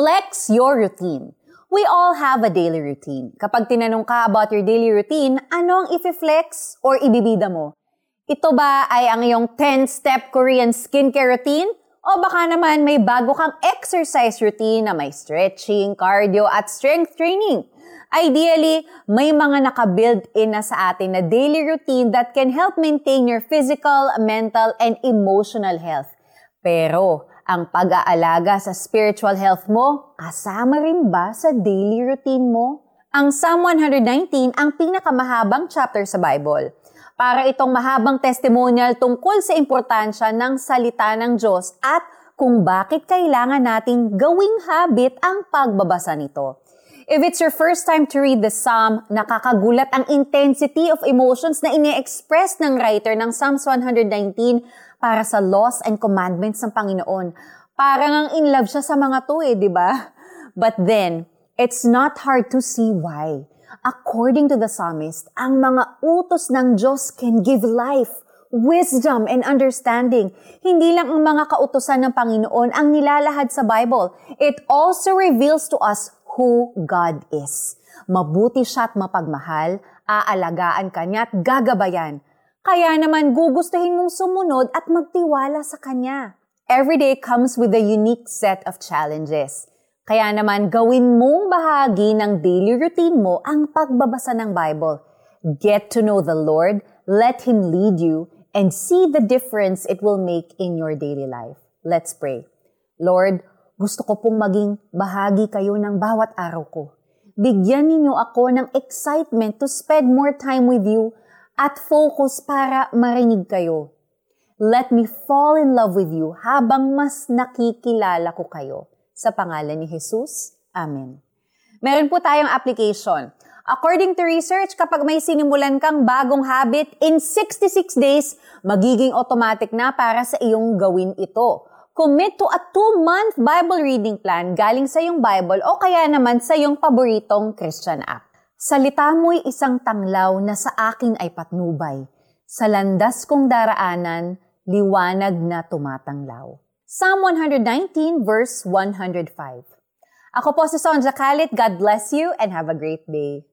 Flex your routine. We all have a daily routine. Kapag tinanong ka about your daily routine, ano ang i-flex or ibibida mo? Ito ba ay ang iyong 10-step Korean skincare routine? O baka naman may bago kang exercise routine na may stretching, cardio, at strength training? Ideally, may mga naka-build in na sa atin na daily routine that can help maintain your physical, mental, and emotional health. Pero, ang pag-aalaga sa spiritual health mo, kasama rin ba sa daily routine mo? Ang Psalm 119 ang pinakamahabang chapter sa Bible. Para itong mahabang testimonial tungkol sa importansya ng salita ng Diyos at kung bakit kailangan nating gawing habit ang pagbabasa nito. If it's your first time to read the Psalm, nakakagulat ang intensity of emotions na ine-express ng writer ng Psalms 119 para sa laws and commandments ng Panginoon. Parang ang in love siya sa mga to eh, di ba? But then, it's not hard to see why. According to the psalmist, ang mga utos ng Diyos can give life, wisdom, and understanding. Hindi lang ang mga kautosan ng Panginoon ang nilalahad sa Bible. It also reveals to us who God is. Mabuti siya at mapagmahal, aalagaan ka niya at gagabayan. Kaya naman gugustuhin mong sumunod at magtiwala sa Kanya. Every day comes with a unique set of challenges. Kaya naman gawin mong bahagi ng daily routine mo ang pagbabasa ng Bible. Get to know the Lord, let Him lead you, and see the difference it will make in your daily life. Let's pray. Lord, gusto ko pong maging bahagi kayo ng bawat araw ko. Bigyan ninyo ako ng excitement to spend more time with you at focus para marinig kayo. Let me fall in love with you habang mas nakikilala ko kayo. Sa pangalan ni Jesus, Amen. Meron po tayong application. According to research, kapag may sinimulan kang bagong habit, in 66 days, magiging automatic na para sa iyong gawin ito. Commit to a two-month Bible reading plan galing sa iyong Bible o kaya naman sa iyong paboritong Christian app. Salita mo'y isang tanglaw na sa akin ay patnubay. Sa landas kong daraanan, liwanag na tumatanglaw. Psalm 119 verse 105. Ako po si Sonja Kalit. God bless you and have a great day.